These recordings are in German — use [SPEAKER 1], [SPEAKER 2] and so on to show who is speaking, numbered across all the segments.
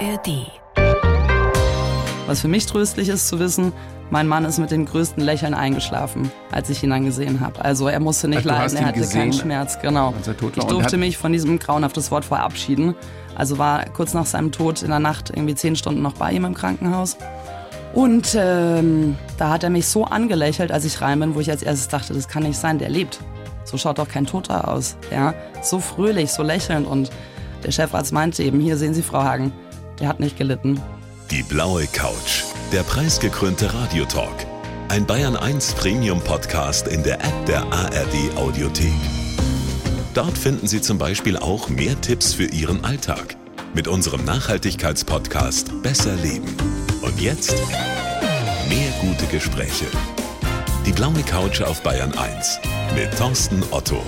[SPEAKER 1] ARD.
[SPEAKER 2] Was für mich tröstlich ist zu wissen, mein Mann ist mit dem größten Lächeln eingeschlafen, als ich ihn dann gesehen habe. Also er musste nicht
[SPEAKER 3] Ach,
[SPEAKER 2] leiden, er hatte
[SPEAKER 3] gesehen,
[SPEAKER 2] keinen Schmerz. Genau.
[SPEAKER 3] er
[SPEAKER 2] Ich durfte mich von diesem grauenhaftes Wort verabschieden. Also war kurz nach seinem Tod in der Nacht irgendwie zehn Stunden noch bei ihm im Krankenhaus. Und ähm, da hat er mich so angelächelt, als ich rein bin, wo ich als erstes dachte, das kann nicht sein, der lebt. So schaut doch kein Toter aus. Ja? So fröhlich, so lächelnd. Und der Chefarzt meinte eben, hier sehen Sie, Frau Hagen, der hat nicht gelitten.
[SPEAKER 4] Die blaue Couch, der preisgekrönte Radiotalk. Ein Bayern 1 Premium Podcast in der App der ARD Audiothek. Dort finden Sie zum Beispiel auch mehr Tipps für Ihren Alltag mit unserem Nachhaltigkeitspodcast Besser Leben. Und jetzt mehr gute Gespräche. Die blaue Couch auf Bayern 1 mit Thorsten Otto.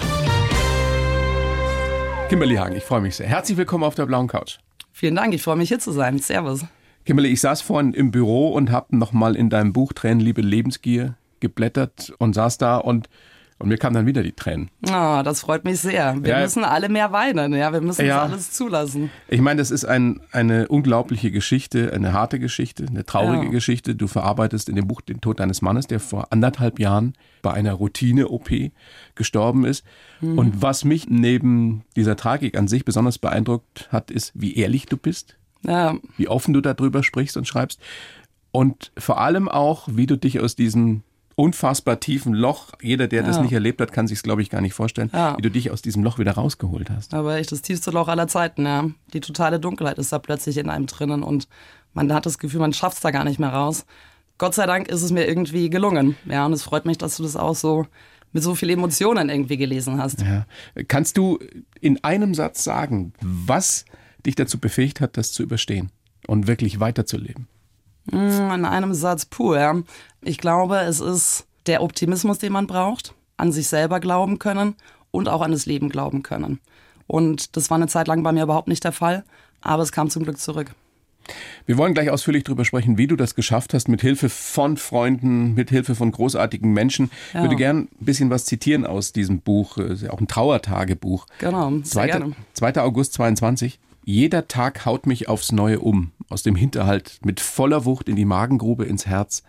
[SPEAKER 3] Kimberly Hagen, ich freue mich sehr. Herzlich willkommen auf der blauen Couch.
[SPEAKER 2] Vielen Dank, ich freue mich hier zu sein. Servus.
[SPEAKER 3] Kimberly, ich saß vorhin im Büro und habe nochmal in deinem Buch Tränen, Liebe, Lebensgier geblättert und saß da und, und mir kamen dann wieder die Tränen.
[SPEAKER 2] Oh, das freut mich sehr. Wir
[SPEAKER 3] Ja.
[SPEAKER 2] müssen alle mehr weinen, ja. Wir müssen
[SPEAKER 3] Ja.
[SPEAKER 2] das alles zulassen.
[SPEAKER 3] Ich meine, das ist ein, eine unglaubliche Geschichte, eine harte Geschichte, eine traurige
[SPEAKER 2] Ja.
[SPEAKER 3] Geschichte. Du verarbeitest in dem Buch den Tod deines Mannes, der vor anderthalb Jahren bei einer Routine-OP gestorben ist.
[SPEAKER 2] Mhm.
[SPEAKER 3] Und was mich neben dieser Tragik an sich besonders beeindruckt hat, ist, wie ehrlich du bist,
[SPEAKER 2] Ja,
[SPEAKER 3] wie offen du darüber sprichst und schreibst. Und vor allem auch, wie du dich aus diesem unfassbar tiefen Loch, jeder, der das
[SPEAKER 2] Ja.
[SPEAKER 3] nicht erlebt hat, kann sich es, glaube ich, gar nicht vorstellen,
[SPEAKER 2] Ja.
[SPEAKER 3] wie du dich aus diesem Loch wieder rausgeholt hast.
[SPEAKER 2] aber echt das tiefste Loch aller Zeiten, ja. Die totale Dunkelheit ist da plötzlich in einem drinnen und man hat das Gefühl, man schafft es da gar nicht mehr raus. Gott sei Dank ist es mir irgendwie gelungen, ja. Und es freut mich, dass du das auch so mit so viel Emotionen irgendwie gelesen hast.
[SPEAKER 3] Ja. Kannst du in einem Satz sagen, was dich dazu befähigt hat, das zu überstehen und wirklich weiterzuleben?
[SPEAKER 2] In einem Satz, puh, ja. Ich glaube, es ist der Optimismus, den man braucht, an sich selber glauben können und auch an das Leben glauben können. Und das war eine Zeit lang bei mir überhaupt nicht der Fall, aber es kam zum Glück zurück.
[SPEAKER 3] Wir wollen gleich ausführlich darüber sprechen, wie du das geschafft hast, mit Hilfe von Freunden, mit Hilfe von großartigen Menschen. Ich
[SPEAKER 2] Ja.
[SPEAKER 3] würde gern ein bisschen was zitieren aus diesem Buch, äh, auch ein Trauertagebuch.
[SPEAKER 2] Genau, sehr
[SPEAKER 3] 2.
[SPEAKER 2] gerne.
[SPEAKER 3] 2. August 22. Jeder Tag haut mich aufs Neue um, aus dem Hinterhalt mit voller Wucht in die Magengrube, ins Herz,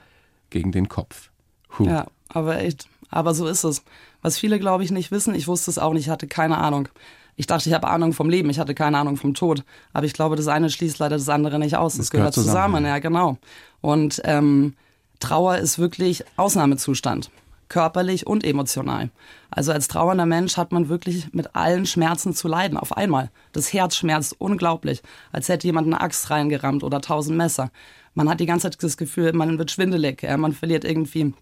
[SPEAKER 3] gegen den Kopf. Huh.
[SPEAKER 2] Ja, aber echt. Aber so ist es. Was viele, glaube ich, nicht wissen, ich wusste es auch nicht, ich hatte keine Ahnung. Ich dachte, ich habe Ahnung vom Leben, ich hatte keine Ahnung vom Tod. Aber ich glaube, das eine schließt leider das andere nicht aus. Das,
[SPEAKER 3] gehört
[SPEAKER 2] gehört zusammen.
[SPEAKER 3] zusammen.
[SPEAKER 2] ja, genau. Und ähm, Trauer ist wirklich Ausnahmezustand. Körperlich und emotional. Also als trauernder Mensch hat man wirklich mit allen Schmerzen zu leiden, auf einmal. Das Herz schmerzt unglaublich, als hätte jemand eine Axt reingerammt oder tausend Messer. Man hat die ganze Zeit das Gefühl, man wird schwindelig, ja, man verliert irgendwie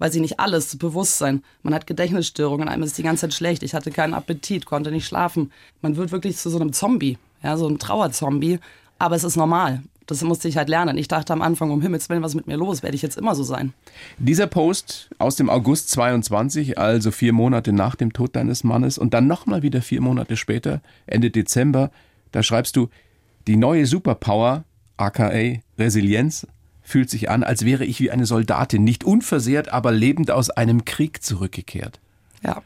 [SPEAKER 2] weiß ich nicht, alles, das Bewusstsein. Man hat Gedächtnisstörungen, einem ist die ganze Zeit schlecht. Ich hatte keinen Appetit, konnte nicht schlafen. Man wird wirklich zu so einem Zombie, ja, so einem Trauerzombie. Aber es ist normal. Das musste ich halt lernen. Ich dachte am Anfang, um Himmels Willen, was ist mit mir los? Werde ich jetzt immer so sein?
[SPEAKER 3] Dieser Post aus dem August 22, also vier Monate nach dem Tod deines Mannes und dann nochmal wieder vier Monate später, Ende Dezember, da schreibst du, die neue Superpower, aka Resilienz, fühlt sich an, als wäre ich wie eine Soldatin, nicht unversehrt, aber lebend aus einem Krieg zurückgekehrt.
[SPEAKER 2] Ja,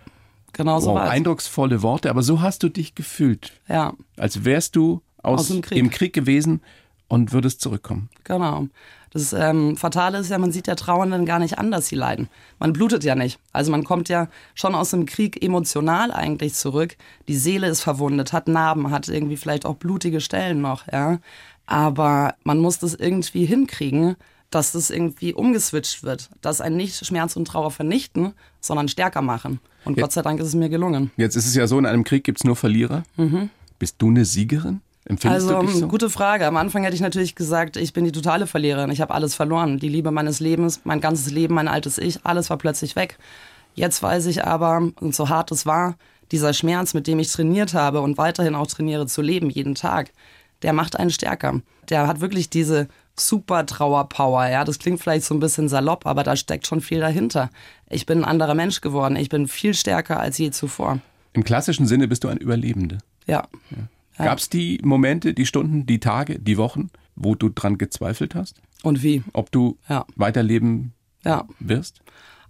[SPEAKER 2] genau so
[SPEAKER 3] Wow,
[SPEAKER 2] war es.
[SPEAKER 3] eindrucksvolle Worte, aber so hast du dich gefühlt,
[SPEAKER 2] Ja,
[SPEAKER 3] als wärst du aus,
[SPEAKER 2] Aus dem Krieg.
[SPEAKER 3] im Krieg gewesen und würdest zurückkommen.
[SPEAKER 2] Genau. Das ähm, Fatale ist ja, man sieht der Trauernden gar nicht an, dass sie leiden. Man blutet ja nicht. Also man kommt ja schon aus dem Krieg emotional eigentlich zurück. Die Seele ist verwundet, hat Narben, hat irgendwie vielleicht auch blutige Stellen noch, ja. Aber man muss das irgendwie hinkriegen, dass das irgendwie umgeswitcht wird. Dass ein nicht Schmerz und Trauer vernichten, sondern stärker machen. Und Gott sei Dank ist es mir gelungen.
[SPEAKER 3] Jetzt ist es ja so, in einem Krieg gibt es nur Verlierer. Bist du eine Siegerin? Empfindest
[SPEAKER 2] Also,
[SPEAKER 3] du dich so?
[SPEAKER 2] gute Frage. Am Anfang hätte ich natürlich gesagt, ich bin die totale Verliererin. Ich habe alles verloren. Die Liebe meines Lebens, mein ganzes Leben, mein altes Ich, alles war plötzlich weg. Jetzt weiß ich aber, und so hart es war, dieser Schmerz, mit dem ich trainiert habe und weiterhin auch trainiere zu leben, jeden Tag, der macht einen stärker. Der hat wirklich diese super Trauerpower. Ja, das klingt vielleicht so ein bisschen salopp, aber da steckt schon viel dahinter. Ich bin ein anderer Mensch geworden. Ich bin viel stärker als je zuvor.
[SPEAKER 3] Im klassischen Sinne bist du ein Überlebende.
[SPEAKER 2] Ja. Ja.
[SPEAKER 3] Gab es die Momente, die Stunden, die Tage, die Wochen, wo du dran gezweifelt hast,
[SPEAKER 2] Und wie?
[SPEAKER 3] ob du
[SPEAKER 2] Ja.
[SPEAKER 3] weiterleben
[SPEAKER 2] Ja.
[SPEAKER 3] wirst?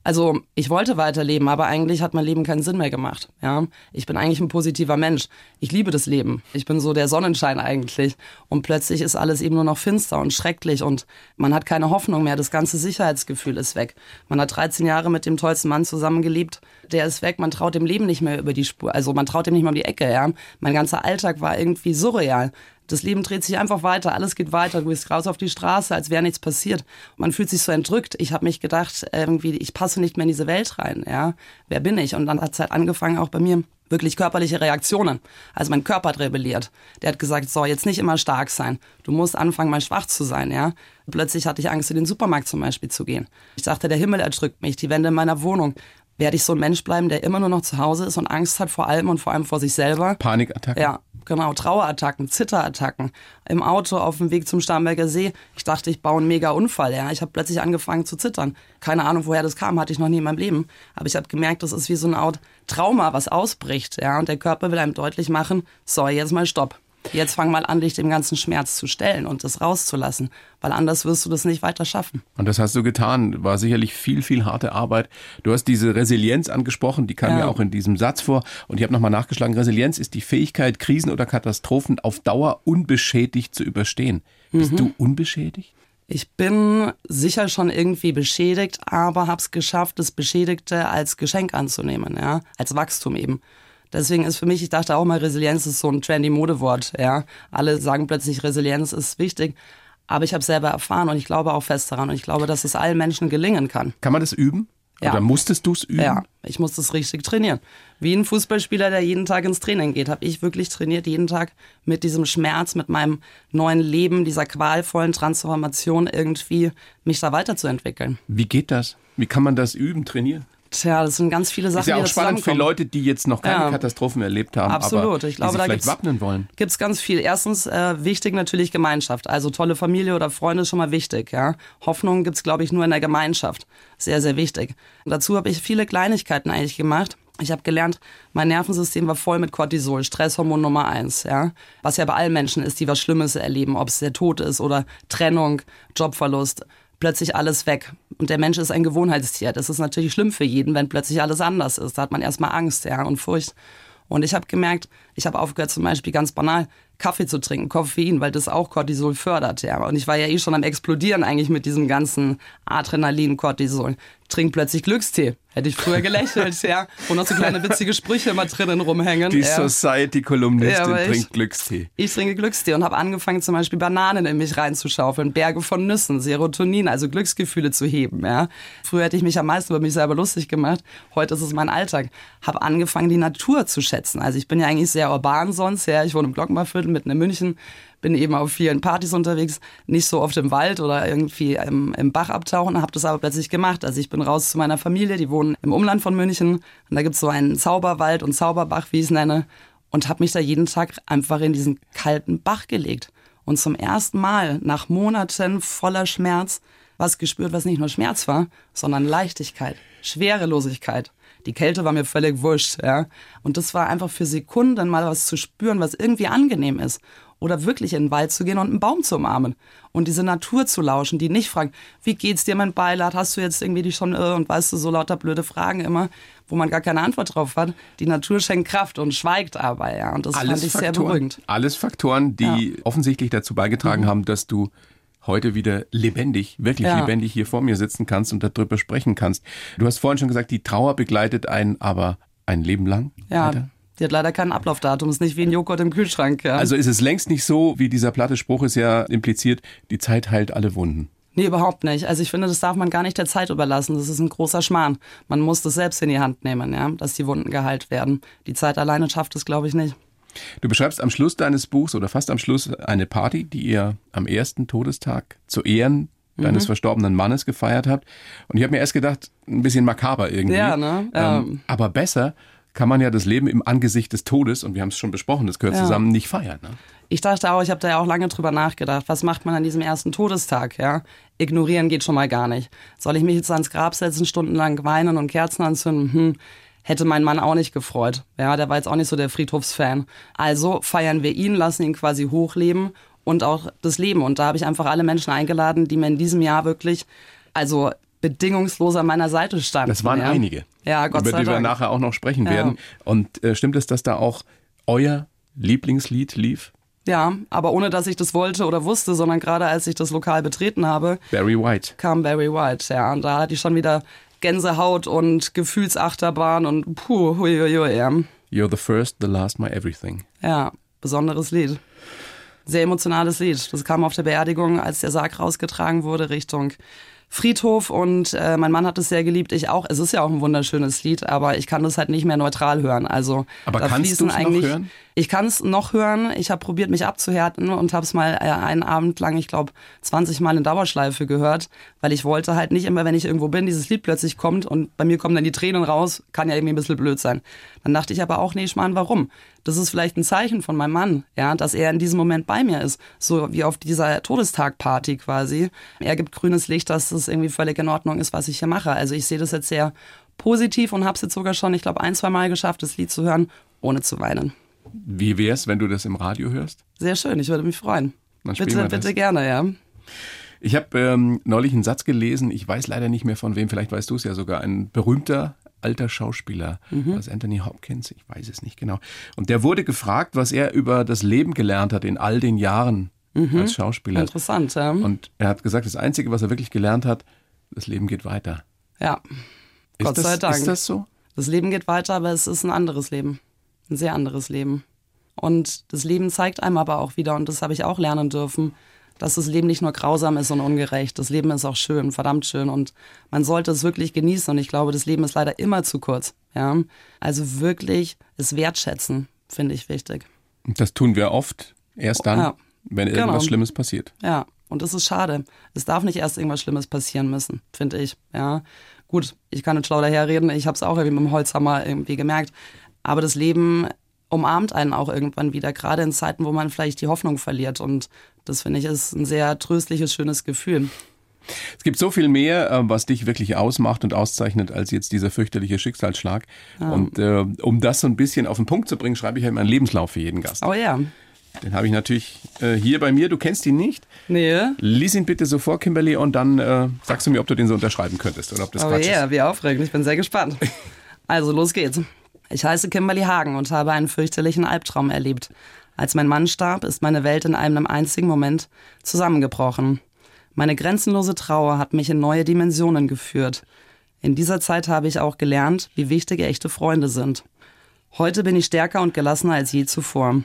[SPEAKER 2] Also ich wollte weiterleben, aber eigentlich hat mein Leben keinen Sinn mehr gemacht. Ja, ich bin eigentlich ein positiver Mensch. Ich liebe das Leben. Ich bin so der Sonnenschein eigentlich. Und plötzlich ist alles eben nur noch finster und schrecklich und man hat keine Hoffnung mehr. Das ganze Sicherheitsgefühl ist weg. Man hat 13 Jahre mit dem tollsten Mann zusammengelebt. Der ist weg. Man traut dem Leben nicht mehr über die Spur. Also man traut dem nicht mehr um die Ecke. Ja, mein ganzer Alltag war irgendwie surreal. Das Leben dreht sich einfach weiter, alles geht weiter. Du bist raus auf die Straße, als wäre nichts passiert. Man fühlt sich so entrückt. Ich habe mich gedacht, irgendwie, ich passe nicht mehr in diese Welt rein. Ja, wer bin ich? Und dann hat es halt angefangen, auch bei mir wirklich körperliche Reaktionen. Also mein Körper hat rebelliert. Der hat gesagt, so, jetzt nicht immer stark sein. Du musst anfangen, mal schwach zu sein, ja. Plötzlich hatte ich Angst, in den Supermarkt zum Beispiel zu gehen. Ich dachte, der Himmel erdrückt mich, die Wände in meiner Wohnung. Werde ich so ein Mensch bleiben, der immer nur noch zu Hause ist und Angst hat vor allem und vor allem vor sich selber?
[SPEAKER 3] Panikattacken?
[SPEAKER 2] Ja, genau. Trauerattacken, Zitterattacken. Im Auto auf dem Weg zum Starnberger See. Ich dachte, ich baue einen mega Unfall. Ja. Ich habe plötzlich angefangen zu zittern. Keine Ahnung, woher das kam, hatte ich noch nie in meinem Leben. Aber ich habe gemerkt, das ist wie so eine Art Trauma, was ausbricht. Ja. Und der Körper will einem deutlich machen, so, jetzt mal Stopp. Jetzt fang mal an, dich dem ganzen Schmerz zu stellen und das rauszulassen, weil anders wirst du das nicht weiter schaffen.
[SPEAKER 3] Und das hast du getan. War sicherlich viel, viel harte Arbeit. Du hast diese Resilienz angesprochen, die kam ja, ja auch in diesem Satz vor. Und ich habe nochmal nachgeschlagen. Resilienz ist die Fähigkeit, Krisen oder Katastrophen auf Dauer unbeschädigt zu überstehen. Bist mhm. du unbeschädigt?
[SPEAKER 2] Ich bin sicher schon irgendwie beschädigt, aber habe es geschafft, das Beschädigte als Geschenk anzunehmen, ja, als Wachstum eben. Deswegen ist für mich, ich dachte auch mal, Resilienz ist so ein trendy Modewort. Ja, alle sagen plötzlich, Resilienz ist wichtig. Aber ich habe selber erfahren und ich glaube auch fest daran und ich glaube, dass es allen Menschen gelingen kann.
[SPEAKER 3] Kann man das üben? Ja. Oder musstest du es üben?
[SPEAKER 2] Ja, ich musste es richtig trainieren. Wie ein Fußballspieler, der jeden Tag ins Training geht, habe ich wirklich trainiert, jeden Tag mit diesem Schmerz, mit meinem neuen Leben, dieser qualvollen Transformation irgendwie mich da weiterzuentwickeln.
[SPEAKER 3] Wie geht das? Wie kann man das üben, trainieren?
[SPEAKER 2] Tja, das sind ganz viele Sachen,
[SPEAKER 3] ist ja auch spannend für Leute, die jetzt noch keine ja, Katastrophen erlebt haben,
[SPEAKER 2] absolut.
[SPEAKER 3] aber
[SPEAKER 2] ich glaube,
[SPEAKER 3] die
[SPEAKER 2] da
[SPEAKER 3] vielleicht wappnen wollen.
[SPEAKER 2] Gibt es ganz viel. Erstens äh, wichtig natürlich Gemeinschaft. Also tolle Familie oder Freunde ist schon mal wichtig. Ja? Hoffnung gibt es, glaube ich, nur in der Gemeinschaft. Sehr, sehr wichtig. Und dazu habe ich viele Kleinigkeiten eigentlich gemacht. Ich habe gelernt, mein Nervensystem war voll mit Cortisol, Stresshormon Nummer eins, ja. Was ja bei allen Menschen ist, die was Schlimmes erleben, ob es der Tod ist oder Trennung, Jobverlust plötzlich alles weg. Und der Mensch ist ein Gewohnheitstier. Das ist natürlich schlimm für jeden, wenn plötzlich alles anders ist. Da hat man erstmal Angst ja, und Furcht. Und ich habe gemerkt, ich habe aufgehört zum Beispiel ganz banal Kaffee zu trinken, Koffein, weil das auch Cortisol fördert. Ja. Und ich war ja eh schon am Explodieren eigentlich mit diesem ganzen Adrenalin, Cortisol. Trink plötzlich Glückstee. Hätte ich früher gelächelt, ja. Wo noch so kleine witzige Sprüche immer drinnen rumhängen.
[SPEAKER 3] Die
[SPEAKER 2] ja.
[SPEAKER 3] Society-Kolumnistin ja, trinkt Glückstee.
[SPEAKER 2] Ich trinke Glückstee und habe angefangen zum Beispiel Bananen in mich reinzuschaufeln, Berge von Nüssen, Serotonin, also Glücksgefühle zu heben, ja. Früher hätte ich mich am meisten über mich selber lustig gemacht. Heute ist es mein Alltag. Habe angefangen, die Natur zu schätzen. Also ich bin ja eigentlich sehr urban sonst, ja. Ich wohne im Glockenbachviertel mitten in München bin eben auf vielen Partys unterwegs, nicht so oft im Wald oder irgendwie im, im Bach abtauchen, habe das aber plötzlich gemacht. Also ich bin raus zu meiner Familie, die wohnen im Umland von München und da gibt es so einen Zauberwald und Zauberbach, wie ich es nenne, und habe mich da jeden Tag einfach in diesen kalten Bach gelegt. Und zum ersten Mal nach Monaten voller Schmerz was gespürt, was nicht nur Schmerz war, sondern Leichtigkeit, Schwerelosigkeit. Die Kälte war mir völlig wurscht, ja. Und das war einfach für Sekunden mal was zu spüren, was irgendwie angenehm ist oder wirklich in den Wald zu gehen und einen Baum zu umarmen und diese Natur zu lauschen, die nicht fragt, wie geht's dir, mein Beileid, hast du jetzt irgendwie dich schon irre und weißt du, so lauter blöde Fragen immer, wo man gar keine Antwort drauf hat. Die Natur schenkt Kraft und schweigt aber, ja, und das alles fand ich Faktoren, sehr beruhigend.
[SPEAKER 3] Alles Faktoren, die ja. offensichtlich dazu beigetragen mhm. haben, dass du heute wieder lebendig, wirklich ja. lebendig hier vor mir sitzen kannst und darüber sprechen kannst. Du hast vorhin schon gesagt, die Trauer begleitet einen aber ein Leben lang.
[SPEAKER 2] Ja, weiter. Die hat leider kein Ablaufdatum, ist nicht wie ein Joghurt im Kühlschrank. Ja.
[SPEAKER 3] Also ist es längst nicht so, wie dieser platte Spruch es ja impliziert, die Zeit heilt alle Wunden.
[SPEAKER 2] Nee, überhaupt nicht. Also ich finde, das darf man gar nicht der Zeit überlassen. Das ist ein großer Schmarrn. Man muss das selbst in die Hand nehmen, ja, dass die Wunden geheilt werden. Die Zeit alleine schafft es, glaube ich, nicht.
[SPEAKER 3] Du beschreibst am Schluss deines Buchs oder fast am Schluss eine Party, die ihr am ersten Todestag zu Ehren deines mhm. verstorbenen Mannes gefeiert habt. Und ich habe mir erst gedacht, ein bisschen makaber irgendwie.
[SPEAKER 2] Ja, ne?
[SPEAKER 3] Ähm, aber besser, kann man ja das Leben im Angesicht des Todes, und wir haben es schon besprochen, das gehört ja. zusammen, nicht feiern. Ne?
[SPEAKER 2] Ich dachte auch, ich habe da ja auch lange drüber nachgedacht, was macht man an diesem ersten Todestag, ja? Ignorieren geht schon mal gar nicht. Soll ich mich jetzt ans Grab setzen, stundenlang weinen und Kerzen anzünden? Hm, hätte mein Mann auch nicht gefreut. Ja, der war jetzt auch nicht so der Friedhofsfan. Also feiern wir ihn, lassen ihn quasi hochleben und auch das Leben. Und da habe ich einfach alle Menschen eingeladen, die mir in diesem Jahr wirklich, also bedingungslos an meiner Seite standen.
[SPEAKER 3] Das waren
[SPEAKER 2] ja.
[SPEAKER 3] einige.
[SPEAKER 2] Ja, Gott
[SPEAKER 3] über
[SPEAKER 2] sei
[SPEAKER 3] die wir
[SPEAKER 2] Dank.
[SPEAKER 3] nachher auch noch sprechen
[SPEAKER 2] Ja.
[SPEAKER 3] werden. Und äh, stimmt es, dass da auch euer Lieblingslied lief?
[SPEAKER 2] Ja, aber ohne dass ich das wollte oder wusste, sondern gerade als ich das Lokal betreten habe,
[SPEAKER 3] Barry White.
[SPEAKER 2] kam Barry White. Ja, und da hatte ich schon wieder Gänsehaut und Gefühlsachterbahn und puh, hui, hui, hui, ja.
[SPEAKER 3] You're the first, the last, my everything.
[SPEAKER 2] Ja, besonderes Lied. Sehr emotionales Lied. Das kam auf der Beerdigung, als der Sarg rausgetragen wurde, Richtung Friedhof. Und äh, mein Mann hat es sehr geliebt, ich auch. Es ist ja auch ein wunderschönes Lied, aber ich kann das halt nicht mehr neutral hören. Also
[SPEAKER 3] Aber
[SPEAKER 2] da
[SPEAKER 3] kannst
[SPEAKER 2] fließen
[SPEAKER 3] du's noch
[SPEAKER 2] eigentlich.
[SPEAKER 3] hören?
[SPEAKER 2] Ich kann es noch hören. Ich habe probiert, mich abzuhärten und habe es mal äh, einen Abend lang, ich glaube, 20 Mal in Dauerschleife gehört, weil ich wollte halt nicht immer, wenn ich irgendwo bin, dieses Lied plötzlich kommt und bei mir kommen dann die Tränen raus, kann ja irgendwie ein bisschen blöd sein. Dann dachte ich aber auch, nee, Schmarrn, warum? Das ist vielleicht ein Zeichen von meinem Mann, ja, dass er in diesem Moment bei mir ist, so wie auf dieser Todestagparty quasi. Er gibt grünes Licht, dass das irgendwie völlig in Ordnung ist, was ich hier mache. Also ich sehe das jetzt sehr positiv und habe es jetzt sogar schon, ich glaube, ein, zwei Mal geschafft, das Lied zu hören, ohne zu weinen.
[SPEAKER 3] Wie wär's, wenn du das im Radio hörst?
[SPEAKER 2] Sehr schön, ich würde mich freuen. Bitte, bitte gerne, ja.
[SPEAKER 3] Ich habe ähm, neulich einen Satz gelesen, ich weiß leider nicht mehr von wem, vielleicht weißt du es ja sogar, ein berühmter alter Schauspieler,
[SPEAKER 2] Mhm.
[SPEAKER 3] was Anthony Hopkins, ich weiß es nicht genau. Und der wurde gefragt, was er über das Leben gelernt hat in all den Jahren
[SPEAKER 2] Mhm.
[SPEAKER 3] als Schauspieler.
[SPEAKER 2] Interessant, ja.
[SPEAKER 3] Und er hat gesagt, das Einzige, was er wirklich gelernt hat, das Leben geht weiter.
[SPEAKER 2] ja.
[SPEAKER 3] Ist
[SPEAKER 2] Gott
[SPEAKER 3] das,
[SPEAKER 2] sei Dank.
[SPEAKER 3] Ist das so?
[SPEAKER 2] Das Leben geht weiter, aber es ist ein anderes Leben. Ein sehr anderes Leben. Und das Leben zeigt einem aber auch wieder, und das habe ich auch lernen dürfen, dass das Leben nicht nur grausam ist und ungerecht. Das Leben ist auch schön, verdammt schön. Und man sollte es wirklich genießen. Und ich glaube, das Leben ist leider immer zu kurz. Ja? Also wirklich es wertschätzen, finde ich wichtig.
[SPEAKER 3] Und Das tun wir oft erst dann,
[SPEAKER 2] Ja.
[SPEAKER 3] Wenn irgendwas
[SPEAKER 2] Genau.
[SPEAKER 3] Schlimmes passiert.
[SPEAKER 2] Ja, und das ist schade. Es darf nicht erst irgendwas Schlimmes passieren müssen, finde ich. Ja, gut, ich kann nicht schlau daherreden. Ich habe es auch irgendwie mit dem Holzhammer irgendwie gemerkt. Aber das Leben umarmt einen auch irgendwann wieder, gerade in Zeiten, wo man vielleicht die Hoffnung verliert. Und das finde ich ist ein sehr tröstliches, schönes Gefühl.
[SPEAKER 3] Es gibt so viel mehr, äh, was dich wirklich ausmacht und auszeichnet, als jetzt dieser fürchterliche Schicksalsschlag. Und äh, um das so ein bisschen auf den Punkt zu bringen, schreibe ich halt meinen Lebenslauf für jeden Gast.
[SPEAKER 2] Oh ja,
[SPEAKER 3] Den habe ich natürlich äh, hier bei mir. Du kennst ihn nicht.
[SPEAKER 2] nee.
[SPEAKER 3] Lies ihn bitte so vor, Kimberly, und dann äh, sagst du mir, ob du den so unterschreiben könntest oder ob das
[SPEAKER 2] Oh
[SPEAKER 3] Quatsch
[SPEAKER 2] ja,
[SPEAKER 3] ist.
[SPEAKER 2] wie aufregend. Ich bin sehr gespannt. Also, los geht's. Ich heiße Kimberly Hagen und habe einen fürchterlichen Albtraum erlebt. Als mein Mann starb, ist meine Welt in einem einzigen Moment zusammengebrochen. Meine grenzenlose Trauer hat mich in neue Dimensionen geführt. In dieser Zeit habe ich auch gelernt, wie wichtig echte Freunde sind. Heute bin ich stärker und gelassener als je zuvor.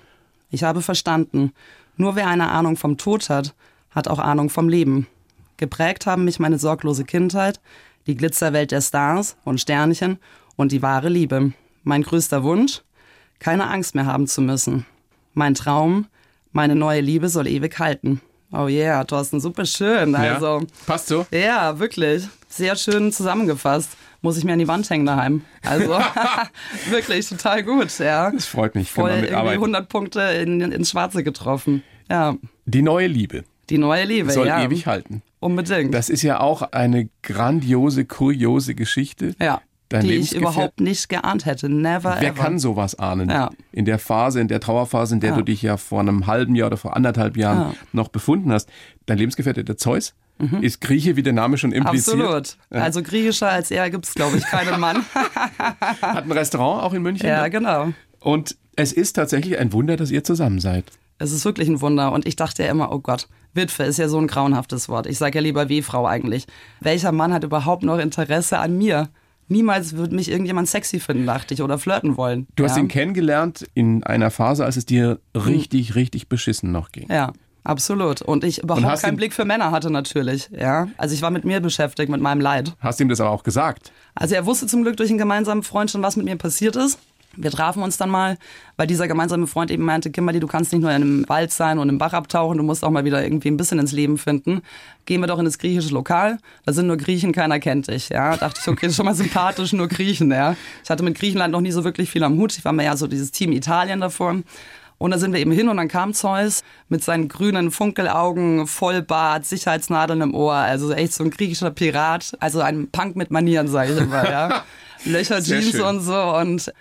[SPEAKER 2] Ich habe verstanden, nur wer eine Ahnung vom Tod hat, hat auch Ahnung vom Leben. Geprägt haben mich meine sorglose Kindheit, die Glitzerwelt der Stars und Sternchen und die wahre Liebe. Mein größter Wunsch? Keine Angst mehr haben zu müssen. Mein Traum? Meine neue Liebe soll ewig halten. Oh yeah, Thorsten, super schön. Also,
[SPEAKER 3] ja? Passt so?
[SPEAKER 2] ja, wirklich. Sehr schön zusammengefasst. Muss ich mir an die Wand hängen daheim. Also, wirklich total gut, ja.
[SPEAKER 3] Das freut mich.
[SPEAKER 2] Voll irgendwie
[SPEAKER 3] mitarbeiten.
[SPEAKER 2] 100 Punkte in, ins Schwarze getroffen. Ja,
[SPEAKER 3] Die neue Liebe
[SPEAKER 2] die neue Liebe,
[SPEAKER 3] soll
[SPEAKER 2] ja.
[SPEAKER 3] ewig halten.
[SPEAKER 2] Unbedingt.
[SPEAKER 3] Das ist ja auch eine grandiose, kuriose Geschichte.
[SPEAKER 2] ja.
[SPEAKER 3] Dein
[SPEAKER 2] die ich überhaupt nicht geahnt hätte. Never
[SPEAKER 3] Wer
[SPEAKER 2] ever.
[SPEAKER 3] kann sowas ahnen?
[SPEAKER 2] Ja.
[SPEAKER 3] In der Phase, in der Trauerphase, in der
[SPEAKER 2] Ja.
[SPEAKER 3] du dich ja vor einem halben Jahr oder vor anderthalb Jahren
[SPEAKER 2] Ja.
[SPEAKER 3] noch befunden hast. Dein Lebensgefährte, der Zeus, ist Grieche, wie der Name schon impliziert.
[SPEAKER 2] Mhm. Absolut. Also griechischer als er gibt's glaube ich, keinen Mann.
[SPEAKER 3] Hat ein Restaurant auch in München.
[SPEAKER 2] ja,
[SPEAKER 3] ne?
[SPEAKER 2] genau.
[SPEAKER 3] Und es ist tatsächlich ein Wunder, dass ihr zusammen seid.
[SPEAKER 2] Es ist wirklich ein Wunder. Und ich dachte ja immer, oh Gott, Witwe ist ja so ein grauenhaftes Wort. Ich sage ja lieber W-Frau eigentlich. Welcher Mann hat überhaupt noch Interesse an mir? Niemals würde mich irgendjemand sexy finden, dachte ich, oder flirten wollen.
[SPEAKER 3] Du hast
[SPEAKER 2] ja.
[SPEAKER 3] ihn kennengelernt in einer Phase, als es dir richtig, richtig beschissen noch ging.
[SPEAKER 2] Ja, absolut. Und ich überhaupt
[SPEAKER 3] hast
[SPEAKER 2] keinen Blick für Männer hatte natürlich. Ja, also ich war mit mir beschäftigt, mit meinem Leid.
[SPEAKER 3] Hast ihm das aber auch gesagt?
[SPEAKER 2] Also er wusste zum Glück durch einen gemeinsamen Freund schon, was mit mir passiert ist. Wir trafen uns dann mal, weil dieser gemeinsame Freund eben meinte, Kimberly, du kannst nicht nur in einem Wald sein und im Bach abtauchen, du musst auch mal wieder irgendwie ein bisschen ins Leben finden. Gehen wir doch in das griechische Lokal. Da sind nur Griechen, keiner kennt dich. Ja, dachte ich, okay, das ist schon mal sympathisch, nur Griechen. Ja, ich hatte mit Griechenland noch nie so wirklich viel am Hut. Ich war mir ja so dieses Team Italien davor. Und da sind wir eben hin und dann kam Zeus mit seinen grünen Funkelaugen, Vollbart, Sicherheitsnadeln im Ohr, also echt so ein griechischer Pirat, also ein Punk mit Manieren, sage ich immer, ja. Löcher, Jeans und so und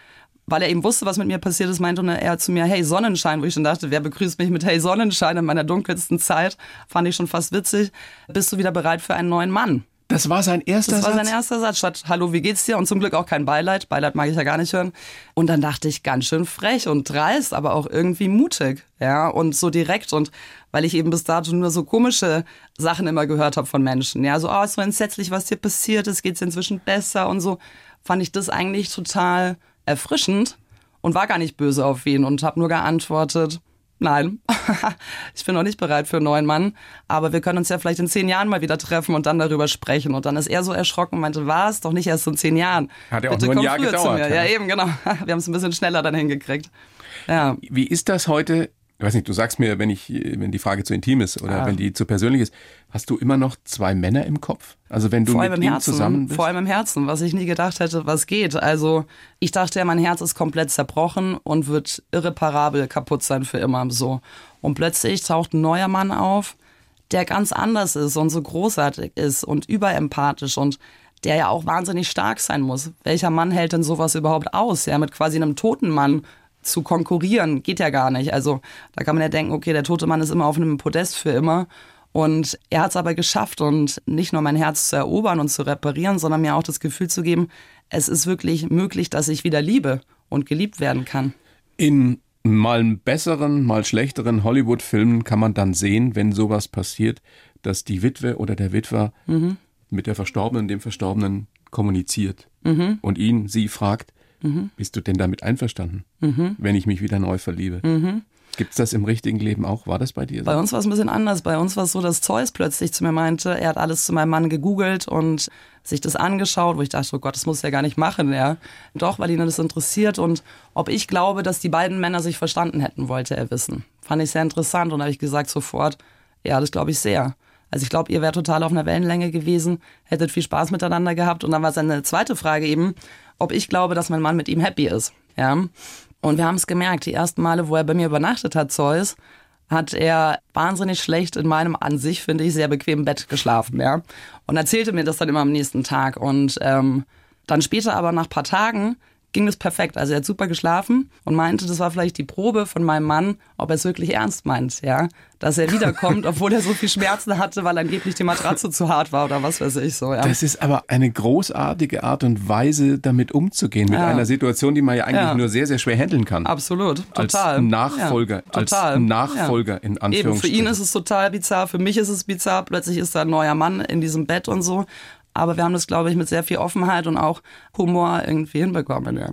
[SPEAKER 2] weil er eben wusste, was mit mir passiert ist, meinte er zu mir, hey Sonnenschein, wo ich schon dachte, wer begrüßt mich mit hey Sonnenschein in meiner dunkelsten Zeit, fand ich schon fast witzig. Bist du wieder bereit für einen neuen Mann?
[SPEAKER 3] Das war sein erster
[SPEAKER 2] Das
[SPEAKER 3] Satz?
[SPEAKER 2] war sein erster Satz, statt Hallo, wie geht's dir? Und zum Glück auch kein Beileid. Beileid mag ich ja gar nicht hören. Und dann dachte ich, ganz schön frech und dreist, aber auch irgendwie mutig. Ja, und so direkt. Und weil ich eben bis dato nur so komische Sachen immer gehört habe von Menschen. Ja, so, oh, ist so entsetzlich, was dir passiert ist, geht's dir inzwischen besser und so, fand ich das eigentlich total erfrischend und war gar nicht böse auf ihn und habe nur geantwortet, Nein, ich bin noch nicht bereit für einen neuen Mann, aber wir können uns ja vielleicht in zehn Jahren mal wieder treffen und dann darüber sprechen. Und dann ist er so erschrocken und meinte, was? Doch nicht erst in zehn Jahren.
[SPEAKER 3] Hat ja auch
[SPEAKER 2] Bitte
[SPEAKER 3] nur ein Jahr gedauert. Ja,
[SPEAKER 2] eben, genau. Wir haben es ein bisschen schneller dann hingekriegt. Ja.
[SPEAKER 3] Wie ist das heute? Ich weiß nicht, du sagst mir, wenn ich, wenn die Frage zu intim ist oder
[SPEAKER 2] Ah.
[SPEAKER 3] wenn die zu persönlich ist, hast du immer noch zwei Männer im Kopf? Also wenn du
[SPEAKER 2] Vor
[SPEAKER 3] mit
[SPEAKER 2] allem im
[SPEAKER 3] ihm
[SPEAKER 2] Herzen,
[SPEAKER 3] zusammen bist?
[SPEAKER 2] vor allem im Herzen, was ich nie gedacht hätte, was geht. Also ich dachte ja, mein Herz ist komplett zerbrochen und wird irreparabel kaputt sein für immer so. Und plötzlich taucht ein neuer Mann auf, der ganz anders ist und so großartig ist und überempathisch und der ja auch wahnsinnig stark sein muss. Welcher Mann hält denn sowas überhaupt aus? Ja, mit quasi einem toten Mann zu konkurrieren, geht ja gar nicht. Also da kann man ja denken, okay, der tote Mann ist immer auf einem Podest für immer. Und er hat es aber geschafft und nicht nur mein Herz zu erobern und zu reparieren, sondern mir auch das Gefühl zu geben, es ist wirklich möglich, dass ich wieder liebe und geliebt werden kann.
[SPEAKER 3] In mal besseren, mal schlechteren Hollywood-Filmen kann man dann sehen, wenn sowas passiert, dass die Witwe oder der Witwer
[SPEAKER 2] Mhm.
[SPEAKER 3] mit der Verstorbenen, dem Verstorbenen kommuniziert
[SPEAKER 2] Mhm.
[SPEAKER 3] und ihn, sie fragt, bist du denn damit einverstanden,
[SPEAKER 2] Mhm.
[SPEAKER 3] wenn ich mich wieder neu verliebe? Gibt's das im richtigen Leben auch? War das bei dir so?
[SPEAKER 2] Bei uns war es ein bisschen anders. Bei uns war es so, dass Zeus plötzlich zu mir meinte, er hat alles zu meinem Mann gegoogelt und sich das angeschaut, wo ich dachte, oh Gott, das muss er gar nicht machen, ja. Doch, weil ihn das interessiert und ob ich glaube, dass die beiden Männer sich verstanden hätten, wollte er wissen. Fand ich sehr interessant und habe ich gesagt sofort, ja, das glaube ich sehr. Also ich glaube, ihr wärt total auf einer Wellenlänge gewesen, hättet viel Spaß miteinander gehabt und dann war seine zweite Frage eben, ob ich glaube, dass mein Mann mit ihm happy ist, ja. Und wir haben es gemerkt, die ersten Male, wo er bei mir übernachtet hat, Zeus, hat er wahnsinnig schlecht in meinem an sich, finde ich, sehr bequemen Bett geschlafen, ja. Und erzählte mir das dann immer am nächsten Tag. Und ähm, dann später aber nach paar Tagen ging das perfekt. Also er hat super geschlafen und meinte, das war vielleicht die Probe von meinem Mann, ob er es wirklich ernst meint, ja. Dass er wiederkommt, obwohl er so viel Schmerzen hatte, weil angeblich die Matratze zu hart war oder was weiß ich so, ja.
[SPEAKER 3] Das ist aber eine großartige Art und Weise, damit umzugehen, mit
[SPEAKER 2] Ja.
[SPEAKER 3] einer Situation, die man ja eigentlich
[SPEAKER 2] Ja.
[SPEAKER 3] nur sehr, sehr schwer handeln kann.
[SPEAKER 2] Absolut,
[SPEAKER 3] Als
[SPEAKER 2] total.
[SPEAKER 3] Nachfolger,
[SPEAKER 2] ja,
[SPEAKER 3] als
[SPEAKER 2] total.
[SPEAKER 3] Nachfolger
[SPEAKER 2] ja.
[SPEAKER 3] in
[SPEAKER 2] Eben, für ihn ist es total bizarr, für mich ist es bizarr, plötzlich ist da ein neuer Mann in diesem Bett und so. Aber wir haben das, glaube ich, mit sehr viel Offenheit und auch Humor irgendwie hinbekommen. Ja.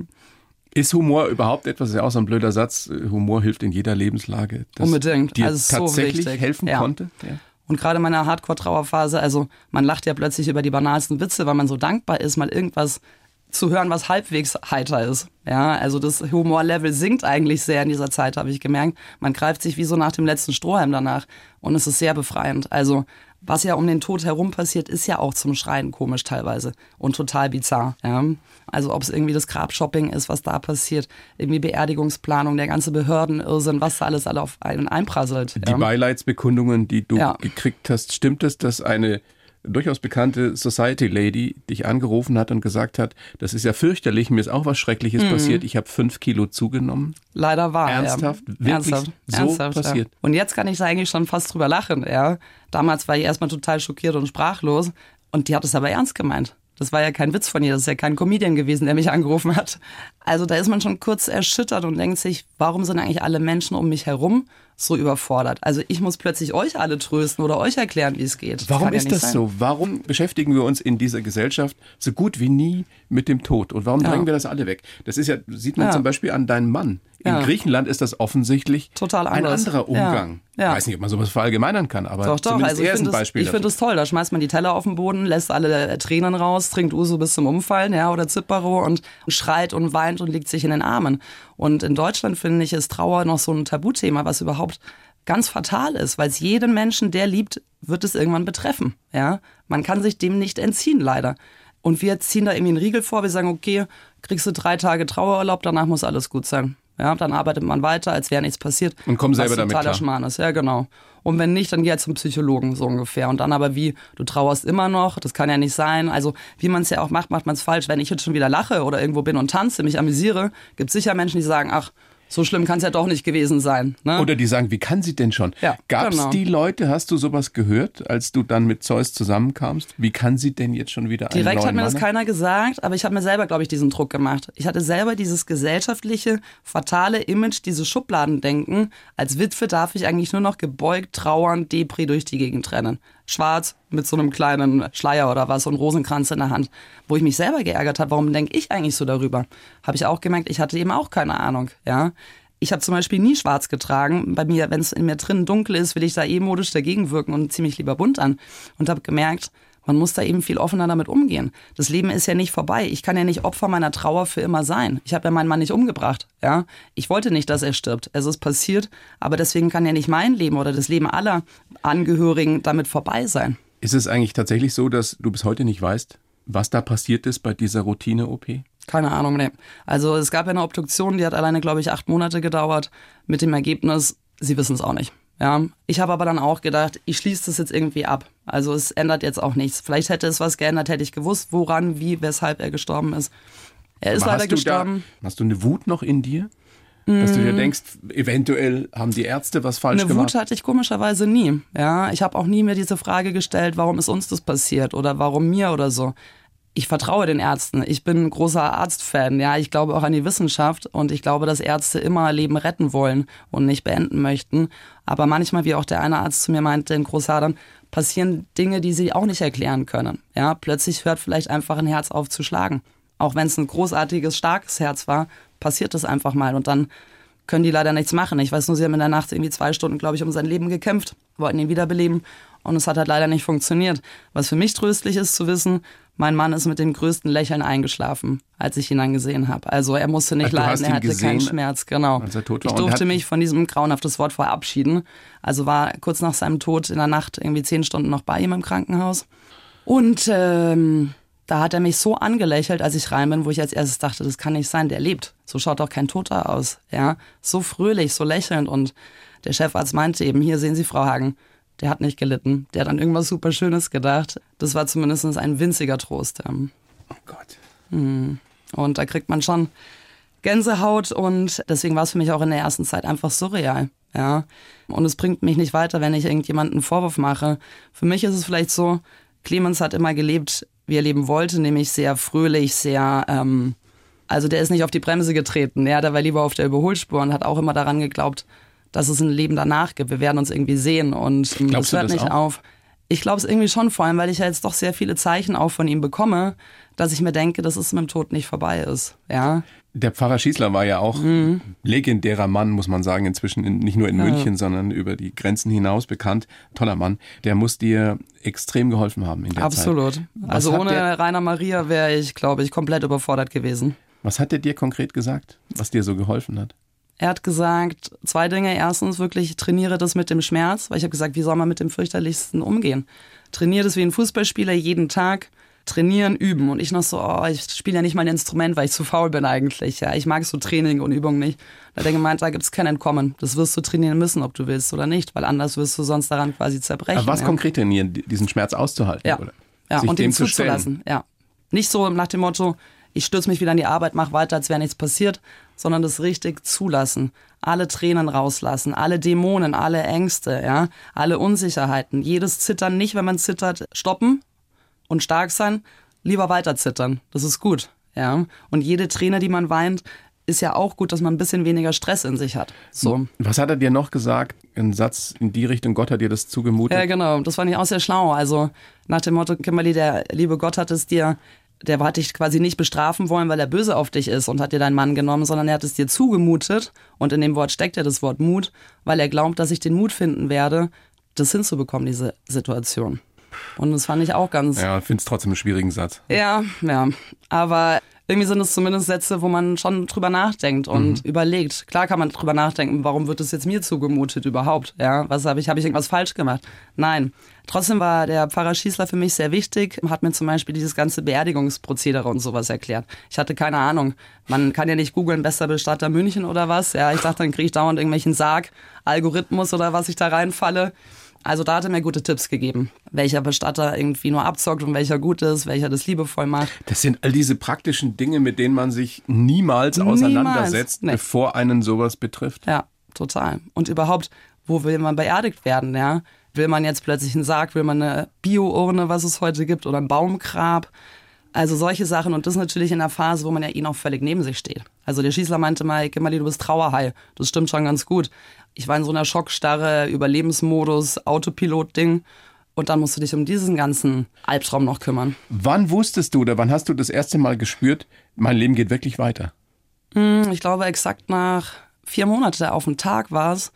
[SPEAKER 3] Ist Humor überhaupt etwas? Das ist ja auch so ein blöder Satz. Humor hilft in jeder Lebenslage.
[SPEAKER 2] Unbedingt.
[SPEAKER 3] Dir
[SPEAKER 2] Also so
[SPEAKER 3] tatsächlich
[SPEAKER 2] wichtig.
[SPEAKER 3] helfen
[SPEAKER 2] Ja.
[SPEAKER 3] konnte? Ja.
[SPEAKER 2] Und gerade in meiner Hardcore-Trauerphase, also man lacht ja plötzlich über die banalsten Witze, weil man so dankbar ist, mal irgendwas zu hören, was halbwegs heiter ist. Ja, also das Humorlevel sinkt eigentlich sehr in dieser Zeit, habe ich gemerkt. Man greift sich wie so nach dem letzten Strohhalm danach und es ist sehr befreiend. Also was ja um den Tod herum passiert, ist ja auch zum Schreien komisch teilweise und total bizarr. Ja? Also ob es irgendwie das Grabshopping ist, was da passiert, irgendwie Beerdigungsplanung, der ganze Behördenirrsinn, was da alles alle auf einen einprasselt.
[SPEAKER 3] Die
[SPEAKER 2] ja?
[SPEAKER 3] Beileidsbekundungen, die du
[SPEAKER 2] Ja.
[SPEAKER 3] gekriegt hast, stimmt es, dass eine durchaus bekannte Society Lady dich angerufen hat und gesagt hat, das ist ja fürchterlich, mir ist auch was Schreckliches
[SPEAKER 2] Mhm.
[SPEAKER 3] passiert, ich habe fünf Kilo zugenommen.
[SPEAKER 2] Leider war.
[SPEAKER 3] Ernsthaft?
[SPEAKER 2] Ja.
[SPEAKER 3] Wirklich
[SPEAKER 2] Ernsthaft.
[SPEAKER 3] so
[SPEAKER 2] Ernsthaft,
[SPEAKER 3] passiert?
[SPEAKER 2] Ja. Und jetzt kann ich da eigentlich schon fast drüber lachen. Ja. Damals war ich erstmal total schockiert und sprachlos. Und die hat es aber ernst gemeint. Das war ja kein Witz von ihr, das ist ja kein Comedian gewesen, der mich angerufen hat. Also da ist man schon kurz erschüttert und denkt sich, warum sind eigentlich alle Menschen um mich herum so überfordert? Also ich muss plötzlich euch alle trösten oder euch erklären, wie es geht.
[SPEAKER 3] Warum
[SPEAKER 2] ja
[SPEAKER 3] ist
[SPEAKER 2] nicht
[SPEAKER 3] das
[SPEAKER 2] sein.
[SPEAKER 3] so? Warum beschäftigen wir uns in dieser Gesellschaft so gut wie nie mit dem Tod? Und warum
[SPEAKER 2] Ja.
[SPEAKER 3] drängen wir das alle weg? Das ist ja, sieht man
[SPEAKER 2] Ja.
[SPEAKER 3] zum Beispiel an deinem Mann. In
[SPEAKER 2] Ja.
[SPEAKER 3] Griechenland ist das offensichtlich
[SPEAKER 2] Total
[SPEAKER 3] ein anderer
[SPEAKER 2] Ja.
[SPEAKER 3] Umgang.
[SPEAKER 2] Ja.
[SPEAKER 3] Ich weiß nicht, ob man sowas verallgemeinern kann, aber
[SPEAKER 2] Doch, doch. Also ich finde das, ich find das toll. Da schmeißt man die Teller auf den Boden, lässt alle äh, Tränen raus, trinkt Uso bis zum Umfallen, ja, oder Zippero und schreit und weint und liegt sich in den Armen. Und in Deutschland finde ich, ist Trauer noch so ein Tabuthema, was überhaupt ganz fatal ist, weil es jeden Menschen, der liebt, wird es irgendwann betreffen. Ja, man kann sich dem nicht entziehen, leider. Und wir ziehen da irgendwie einen Riegel vor. Wir sagen, okay, kriegst du drei Tage Trauerurlaub, danach muss alles gut sein. Ja, dann arbeitet man weiter, als wäre nichts passiert.
[SPEAKER 3] Und kommen selber damit klar.
[SPEAKER 2] Schmarrn ist. Ja, genau. Und wenn nicht, dann geh halt zum Psychologen, so ungefähr. Und dann aber wie, du trauerst immer noch, das kann ja nicht sein. Also, wie man es ja auch macht, macht man es falsch. Wenn ich jetzt schon wieder lache oder irgendwo bin und tanze, mich amüsiere, gibt es sicher Menschen, die sagen, ach, so schlimm kann es ja doch nicht gewesen sein. Ne?
[SPEAKER 3] Oder die sagen, wie kann sie denn schon?
[SPEAKER 2] Ja,
[SPEAKER 3] Gab es
[SPEAKER 2] genau.
[SPEAKER 3] die Leute, hast du sowas gehört, als du dann mit Zeus zusammenkamst? Wie kann sie denn jetzt schon wieder einen
[SPEAKER 2] Direkt
[SPEAKER 3] neuen
[SPEAKER 2] hat mir
[SPEAKER 3] Mann
[SPEAKER 2] das keiner gesagt, aber ich habe mir selber, glaube ich, diesen Druck gemacht. Ich hatte selber dieses gesellschaftliche, fatale Image, dieses Schubladendenken. Als Witwe darf ich eigentlich nur noch gebeugt, trauernd, Depri durch die Gegend rennen. Schwarz mit so einem kleinen Schleier oder was und Rosenkranz in der Hand. Wo ich mich selber geärgert habe, warum denke ich eigentlich so darüber? Habe ich auch gemerkt, ich hatte eben auch keine Ahnung, ja. Ich habe zum Beispiel nie schwarz getragen. Bei mir, wenn es in mir drin dunkel ist, will ich da eh modisch dagegen wirken und ziemlich lieber bunt an. Und habe gemerkt, man muss da eben viel offener damit umgehen. Das Leben ist ja nicht vorbei. Ich kann ja nicht Opfer meiner Trauer für immer sein. Ich habe ja meinen Mann nicht umgebracht. Ja, ich wollte nicht, dass er stirbt. Es ist passiert, aber deswegen kann ja nicht mein Leben oder das Leben aller Angehörigen damit vorbei sein.
[SPEAKER 3] Ist es eigentlich tatsächlich so, dass du bis heute nicht weißt, was da passiert ist bei dieser Routine-OP?
[SPEAKER 2] Keine Ahnung, nee. Also es gab ja eine Obduktion, die hat alleine, glaube ich, acht Monate gedauert. Mit dem Ergebnis, sie wissen es auch nicht. Ja, ich habe aber dann auch gedacht, ich schließe das jetzt irgendwie ab. Also es ändert jetzt auch nichts. Vielleicht hätte es was geändert, hätte ich gewusst, woran, wie, weshalb er gestorben ist. Er ist
[SPEAKER 3] Aber
[SPEAKER 2] leider
[SPEAKER 3] hast du
[SPEAKER 2] gestorben.
[SPEAKER 3] Da, hast du eine Wut noch in dir? Dass du dir denkst, eventuell haben die Ärzte was falsch
[SPEAKER 2] Eine
[SPEAKER 3] gemacht?
[SPEAKER 2] Wut hatte ich komischerweise nie. Ja, ich habe auch nie mir diese Frage gestellt, warum ist uns das passiert oder warum mir oder so. Ich vertraue den Ärzten. Ich bin ein großer Arztfan. Ja, ich glaube auch an die Wissenschaft und ich glaube, dass Ärzte immer Leben retten wollen und nicht beenden möchten. Aber manchmal, wie auch der eine Arzt zu mir meinte in Großhadern, passieren Dinge, die sie auch nicht erklären können. Ja, plötzlich hört vielleicht einfach ein Herz auf zu schlagen. Auch wenn es ein großartiges, starkes Herz war, passiert das einfach mal und dann können die leider nichts machen. Ich weiß nur, sie haben in der Nacht irgendwie zwei Stunden, glaube ich, um sein Leben gekämpft, wollten ihn wiederbeleben und es hat halt leider nicht funktioniert. Was für mich tröstlich ist zu wissen, mein Mann ist mit dem größten Lächeln eingeschlafen, als ich ihn dann gesehen habe. Also er musste nicht leiden, er hatte
[SPEAKER 3] gesehen,
[SPEAKER 2] keinen Schmerz, genau.
[SPEAKER 3] als er tot war.
[SPEAKER 2] Ich durfte mich von diesem grauenhaftes Wort verabschieden. Also war kurz nach seinem Tod in der Nacht irgendwie zehn Stunden noch bei ihm im Krankenhaus. Und ähm, da hat er mich so angelächelt, als ich rein bin, wo ich als erstes dachte, das kann nicht sein, der lebt. So schaut doch kein Toter aus. Ja, so fröhlich, so lächelnd. Und der Chefarzt meinte eben, hier sehen Sie, Frau Hagen, der hat nicht gelitten. Der hat an irgendwas super Schönes gedacht. Das war zumindest ein winziger Trost.
[SPEAKER 3] Oh Gott.
[SPEAKER 2] Und da kriegt man schon Gänsehaut und deswegen war es für mich auch in der ersten Zeit einfach surreal. Ja. Und es bringt mich nicht weiter, wenn ich irgendjemanden einen Vorwurf mache. Für mich ist es vielleicht so, Clemens hat immer gelebt, wie er leben wollte, nämlich sehr fröhlich, sehr, ähm, also der ist nicht auf die Bremse getreten. Ja, der war lieber auf der Überholspur und hat auch immer daran geglaubt, dass es ein Leben danach gibt. Wir werden uns irgendwie sehen und
[SPEAKER 3] Glaubst
[SPEAKER 2] das hört
[SPEAKER 3] das
[SPEAKER 2] nicht
[SPEAKER 3] auch?
[SPEAKER 2] auf. Ich glaube es irgendwie schon, vor allem, weil ich ja jetzt doch sehr viele Zeichen auch von ihm bekomme, dass ich mir denke, dass es mit dem Tod nicht vorbei ist. Ja.
[SPEAKER 3] Der Pfarrer Schießler war ja auch
[SPEAKER 2] Mhm.
[SPEAKER 3] legendärer Mann, muss man sagen, inzwischen in, nicht nur in München, sondern über die Grenzen hinaus bekannt. Toller Mann. Der muss dir extrem geholfen haben in der Zeit.
[SPEAKER 2] Absolut. Also ohne
[SPEAKER 3] der-
[SPEAKER 2] Rainer Maria wäre ich, glaube ich, komplett überfordert gewesen.
[SPEAKER 3] Was hat er dir konkret gesagt, was dir so geholfen hat?
[SPEAKER 2] Er hat gesagt, zwei Dinge. Erstens wirklich, trainiere das mit dem Schmerz, weil ich habe gesagt, wie soll man mit dem fürchterlichsten umgehen? Trainiere das wie ein Fußballspieler jeden Tag. Trainieren, üben. Und ich noch so, oh, ich spiele ja nicht mein Instrument, weil ich zu faul bin eigentlich. Ja, ich mag so Training und Übung nicht. Da hat er gemeint, da gibt's kein Entkommen. Das wirst du trainieren müssen, ob du willst oder nicht, weil anders wirst du sonst daran quasi zerbrechen.
[SPEAKER 3] Aber was
[SPEAKER 2] ja.
[SPEAKER 3] konkret trainieren, diesen Schmerz auszuhalten?
[SPEAKER 2] Ja,
[SPEAKER 3] Oder
[SPEAKER 2] ja
[SPEAKER 3] sich
[SPEAKER 2] und
[SPEAKER 3] dem stellen?
[SPEAKER 2] zuzulassen. Ja. Nicht so nach dem Motto, ich stürze mich wieder in die Arbeit, mach weiter, als wäre nichts passiert, sondern das richtig zulassen. Alle Tränen rauslassen, alle Dämonen, alle Ängste, ja, alle Unsicherheiten, jedes Zittern nicht, wenn man zittert, stoppen und stark sein, lieber weiter zittern. Das ist gut, ja. Und jede Träne, die man weint, ist ja auch gut, dass man ein bisschen weniger Stress in sich hat. So.
[SPEAKER 3] Was hat er dir noch gesagt? Ein Satz in die Richtung, Gott hat dir das zugemutet?
[SPEAKER 2] Ja, genau. Das fand ich auch sehr schlau. Also nach dem Motto, Kimberly, der liebe Gott hat es dir, der hat dich quasi nicht bestrafen wollen, weil er böse auf dich ist und hat dir deinen Mann genommen, sondern er hat es dir zugemutet. Und in dem Wort steckt ja das Wort Mut, weil er glaubt, dass ich den Mut finden werde, das hinzubekommen, diese Situation. Und das fand ich auch ganz
[SPEAKER 3] Ja, finde es trotzdem einen schwierigen Satz.
[SPEAKER 2] ja, ja. Aber irgendwie sind es zumindest Sätze, wo man schon drüber nachdenkt und überlegt. Klar kann man drüber nachdenken, warum wird es jetzt mir zugemutet überhaupt? Ja, was habe ich, habe ich irgendwas falsch gemacht? Nein. Trotzdem war der Pfarrer Schießler für mich sehr wichtig, hat mir zum Beispiel dieses ganze Beerdigungsprozedere und sowas erklärt. Ich hatte keine Ahnung. Man kann ja nicht googeln, bester Bestatter München oder was. Ja, ich dachte, dann kriege ich dauernd irgendwelchen Sarg, Algorithmus oder was ich da reinfalle. Also da hat er mir gute Tipps gegeben, welcher Bestatter irgendwie nur abzockt und welcher gut ist, welcher das liebevoll macht.
[SPEAKER 3] Das sind all diese praktischen Dinge, mit denen man sich niemals auseinandersetzt,
[SPEAKER 2] Nee.
[SPEAKER 3] bevor einen sowas betrifft.
[SPEAKER 2] Ja, total. Und überhaupt, wo will man beerdigt werden, ja? Will man jetzt plötzlich einen Sarg, will man eine Bio-Urne, was es heute gibt, oder ein Baumgrab? Also solche Sachen und das natürlich in der Phase, wo man ja eh noch völlig neben sich steht. Also der Schießler meinte mal, Kimberly, du bist Trauerhai. Das stimmt schon ganz gut. Ich war in so einer Schockstarre, Überlebensmodus, Autopilot-Ding. Und dann musst du dich um diesen ganzen Albtraum noch kümmern.
[SPEAKER 3] Wann wusstest du oder wann hast du das erste Mal gespürt, mein Leben geht wirklich weiter?
[SPEAKER 2] Hm, Ich glaube, exakt nach vier Monate auf den Tag war es.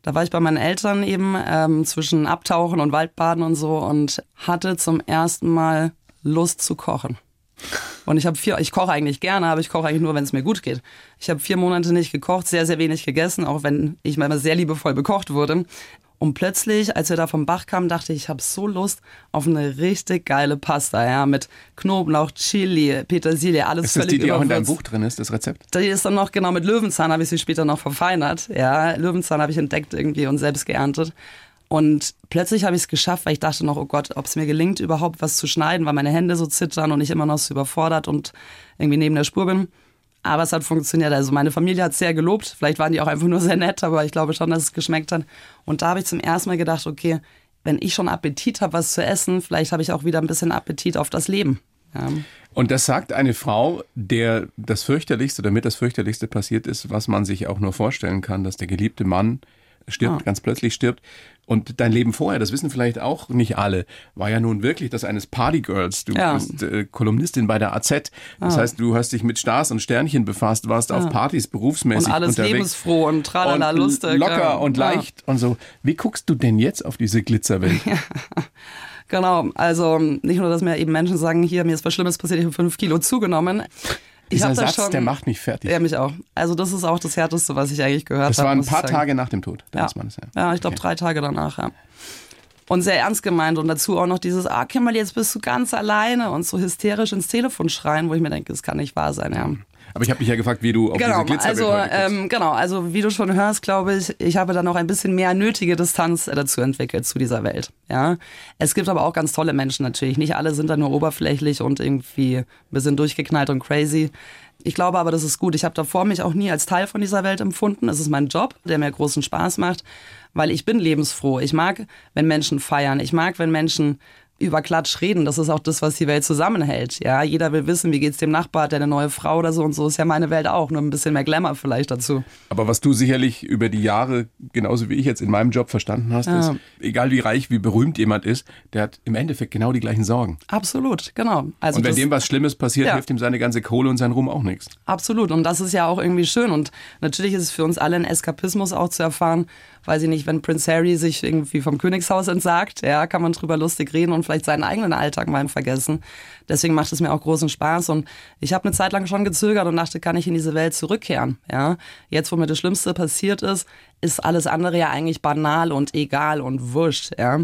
[SPEAKER 2] Da war ich bei meinen Eltern eben ähm, zwischen Abtauchen und Waldbaden und so und hatte zum ersten Mal Lust zu kochen. Und ich habe vier, ich koche eigentlich gerne, aber ich koche eigentlich nur, wenn es mir gut geht. Ich habe vier Monate nicht gekocht, sehr, sehr wenig gegessen, auch wenn ich mal sehr liebevoll bekocht wurde. Und plötzlich, als wir da vom Bach kamen, dachte ich, ich habe so Lust auf eine richtig geile Pasta, ja, mit Knoblauch, Chili, Petersilie, alles
[SPEAKER 3] Ist das
[SPEAKER 2] völlig
[SPEAKER 3] die, die auch in deinem. Buch drin ist, das Rezept?
[SPEAKER 2] Die ist dann noch genau mit Löwenzahn, habe ich sie später noch verfeinert. Ja, Löwenzahn habe ich entdeckt irgendwie und selbst geerntet. Und plötzlich habe ich es geschafft, weil ich dachte noch, oh Gott, ob es mir gelingt, überhaupt was zu schneiden, weil meine Hände so zittern und ich immer noch so überfordert und irgendwie neben der Spur bin. Aber es hat funktioniert. Also meine Familie hat es sehr gelobt. Vielleicht waren die auch einfach nur sehr nett, aber ich glaube schon, dass es geschmeckt hat. Und da habe ich zum ersten Mal gedacht, okay, wenn ich schon Appetit habe, was zu essen, vielleicht habe ich auch wieder ein bisschen Appetit auf das Leben. Ja.
[SPEAKER 3] Und das sagt eine Frau, der das fürchterlichste, damit das fürchterlichste passiert ist, was man sich auch nur vorstellen kann, dass der geliebte Mann stirbt,
[SPEAKER 2] Ah.
[SPEAKER 3] ganz plötzlich stirbt. Und dein Leben vorher, das wissen vielleicht auch nicht alle, war ja nun wirklich das eines Partygirls. Du
[SPEAKER 2] Ja.
[SPEAKER 3] bist äh, Kolumnistin bei der AZ. Das
[SPEAKER 2] Ah.
[SPEAKER 3] heißt, du hast dich mit Stars und Sternchen befasst, warst auf Partys berufsmäßig
[SPEAKER 2] Und alles
[SPEAKER 3] unterwegs.
[SPEAKER 2] lebensfroh und tralala
[SPEAKER 3] und
[SPEAKER 2] lustig.
[SPEAKER 3] locker
[SPEAKER 2] ja.
[SPEAKER 3] und leicht und so. Wie guckst du denn jetzt auf diese Glitzerwelt?
[SPEAKER 2] Genau, also nicht nur, dass mir eben Menschen sagen, hier, mir ist was Schlimmes passiert, ich habe fünf Kilo zugenommen. Ich
[SPEAKER 3] Dieser Satz,
[SPEAKER 2] schon,
[SPEAKER 3] der macht mich fertig.
[SPEAKER 2] Ja, mich auch. Also das ist auch das Härteste, was ich eigentlich gehört habe.
[SPEAKER 3] das war ein paar. Tage nach dem Tod
[SPEAKER 2] Ja,
[SPEAKER 3] deines Mannes.
[SPEAKER 2] ja ich glaube drei Tage danach, ja. Und sehr ernst gemeint und dazu auch noch dieses, ah, Kimberly, jetzt bist du ganz alleine und so hysterisch ins Telefon schreien, wo ich mir denke, das kann nicht wahr sein, ja.
[SPEAKER 3] Aber ich habe mich ja gefragt, wie du auf
[SPEAKER 2] Genau,
[SPEAKER 3] diese Glitzerwelt
[SPEAKER 2] also ähm, genau, also wie du schon hörst, glaube ich, ich habe da noch ein bisschen mehr nötige Distanz äh, dazu entwickelt zu dieser Welt. Ja, es gibt aber auch ganz tolle Menschen natürlich. Nicht alle sind da nur oberflächlich und irgendwie ein bisschen durchgeknallt und crazy. Ich glaube aber, das ist gut. Ich habe davor mich auch nie als Teil von dieser Welt empfunden. Es ist mein Job, der mir großen Spaß macht, weil ich bin lebensfroh. Ich mag, wenn Menschen feiern. Ich mag, wenn Menschen über Klatsch reden. Das ist auch das, was die Welt zusammenhält. Ja, jeder will wissen, wie geht's dem Nachbar, hat der eine neue Frau oder so und so ist ja meine Welt auch, nur ein bisschen mehr Glamour vielleicht dazu.
[SPEAKER 3] Aber was du sicherlich über die Jahre, genauso wie ich jetzt in meinem Job verstanden hast,
[SPEAKER 2] Ja.
[SPEAKER 3] ist, egal wie reich, wie berühmt jemand ist, der hat im Endeffekt genau die gleichen Sorgen.
[SPEAKER 2] Absolut, genau. Also
[SPEAKER 3] Und wenn
[SPEAKER 2] das,
[SPEAKER 3] dem was Schlimmes passiert,
[SPEAKER 2] Ja.
[SPEAKER 3] hilft ihm seine ganze Kohle und sein Ruhm auch nichts.
[SPEAKER 2] Absolut. Und das ist ja auch irgendwie schön. Und natürlich ist es für uns alle ein Eskapismus auch zu erfahren, weiß ich nicht, wenn Prince Harry sich irgendwie vom Königshaus entsagt, ja, kann man drüber lustig reden und vielleicht seinen eigenen Alltag mal vergessen. Deswegen macht es mir auch großen Spaß. Und ich habe eine Zeit lang schon gezögert und dachte, kann ich in diese Welt zurückkehren? Ja, jetzt, wo mir das Schlimmste passiert ist, ist alles andere ja eigentlich banal und egal und wurscht. Ja,